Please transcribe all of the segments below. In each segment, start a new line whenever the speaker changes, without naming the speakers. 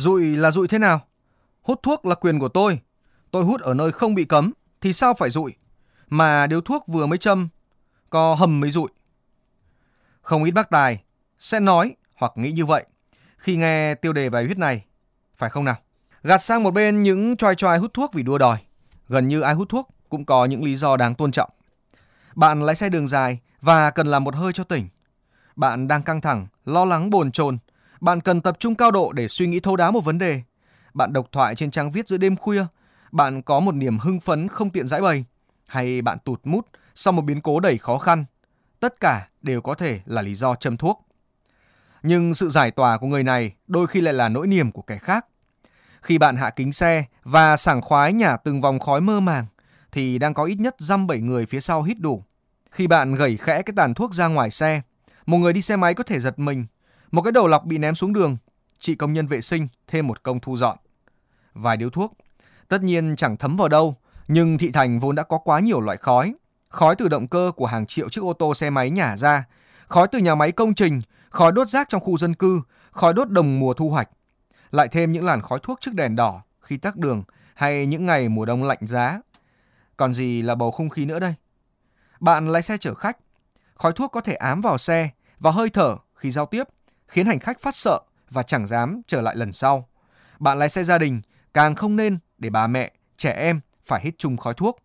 Rụi là rụi thế nào? Hút thuốc là quyền của tôi. Tôi hút ở nơi không bị cấm thì sao phải rụi? Mà điếu thuốc vừa mới châm, có hầm mới rụi. Không ít bác tài sẽ nói hoặc nghĩ như vậy khi nghe tiêu đề bài viết này, phải không nào? Gạt sang một bên những choai choai hút thuốc vì đua đòi. Gần như ai hút thuốc cũng có những lý do đáng tôn trọng. Bạn lái xe đường dài và cần làm một hơi cho tỉnh. Bạn đang căng thẳng, lo lắng bồn chồn. Bạn cần tập trung cao độ để suy nghĩ thấu đáo một vấn đề. Bạn độc thoại trên trang viết giữa đêm khuya. Bạn có một niềm hưng phấn không tiện giải bày. Hay bạn tụt mút sau một biến cố đầy khó khăn. Tất cả đều có thể là lý do châm thuốc. Nhưng sự giải tỏa của người này đôi khi lại là nỗi niềm của kẻ khác. Khi bạn hạ kính xe và sảng khoái nhả từng vòng khói mơ màng, thì đang có ít nhất dăm bảy người phía sau hít đủ. Khi bạn gẩy khẽ cái tàn thuốc ra ngoài xe, một người đi xe máy có thể giật mình. Một cái đầu lọc bị ném xuống đường, chị công nhân vệ sinh thêm một công thu dọn. Vài điếu thuốc, tất nhiên chẳng thấm vào đâu, nhưng thị thành vốn đã có quá nhiều loại khói. Khói từ động cơ của hàng triệu chiếc ô tô xe máy nhả ra, khói từ nhà máy công trình, khói đốt rác trong khu dân cư, khói đốt đồng mùa thu hoạch. Lại thêm những làn khói thuốc trước đèn đỏ khi tắc đường hay những ngày mùa đông lạnh giá. Còn gì là bầu không khí nữa đây? Bạn lái xe chở khách, khói thuốc có thể ám vào xe và hơi thở khi giao tiếp, khiến hành khách phát sợ và chẳng dám trở lại lần sau. Bạn lái xe gia đình càng không nên để bà mẹ, trẻ em phải hít chung khói thuốc.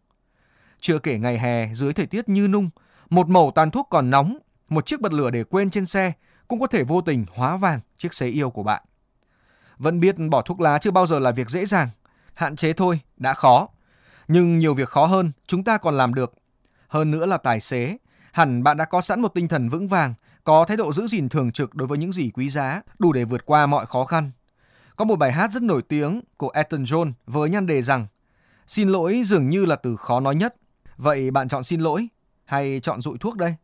Chưa kể ngày hè dưới thời tiết như nung, một mẩu tàn thuốc còn nóng, một chiếc bật lửa để quên trên xe cũng có thể vô tình hóa vàng chiếc xế yêu của bạn. Vẫn biết bỏ thuốc lá chưa bao giờ là việc dễ dàng, hạn chế thôi đã khó. Nhưng nhiều việc khó hơn chúng ta còn làm được. Hơn nữa là tài xế, hẳn bạn đã có sẵn một tinh thần vững vàng, có thái độ giữ gìn thường trực đối với những gì quý giá, đủ để vượt qua mọi khó khăn. Có một bài hát rất nổi tiếng của Elton John với nhan đề rằng Xin lỗi dường như là từ khó nói nhất. Vậy bạn chọn xin lỗi hay chọn dụi thuốc đây?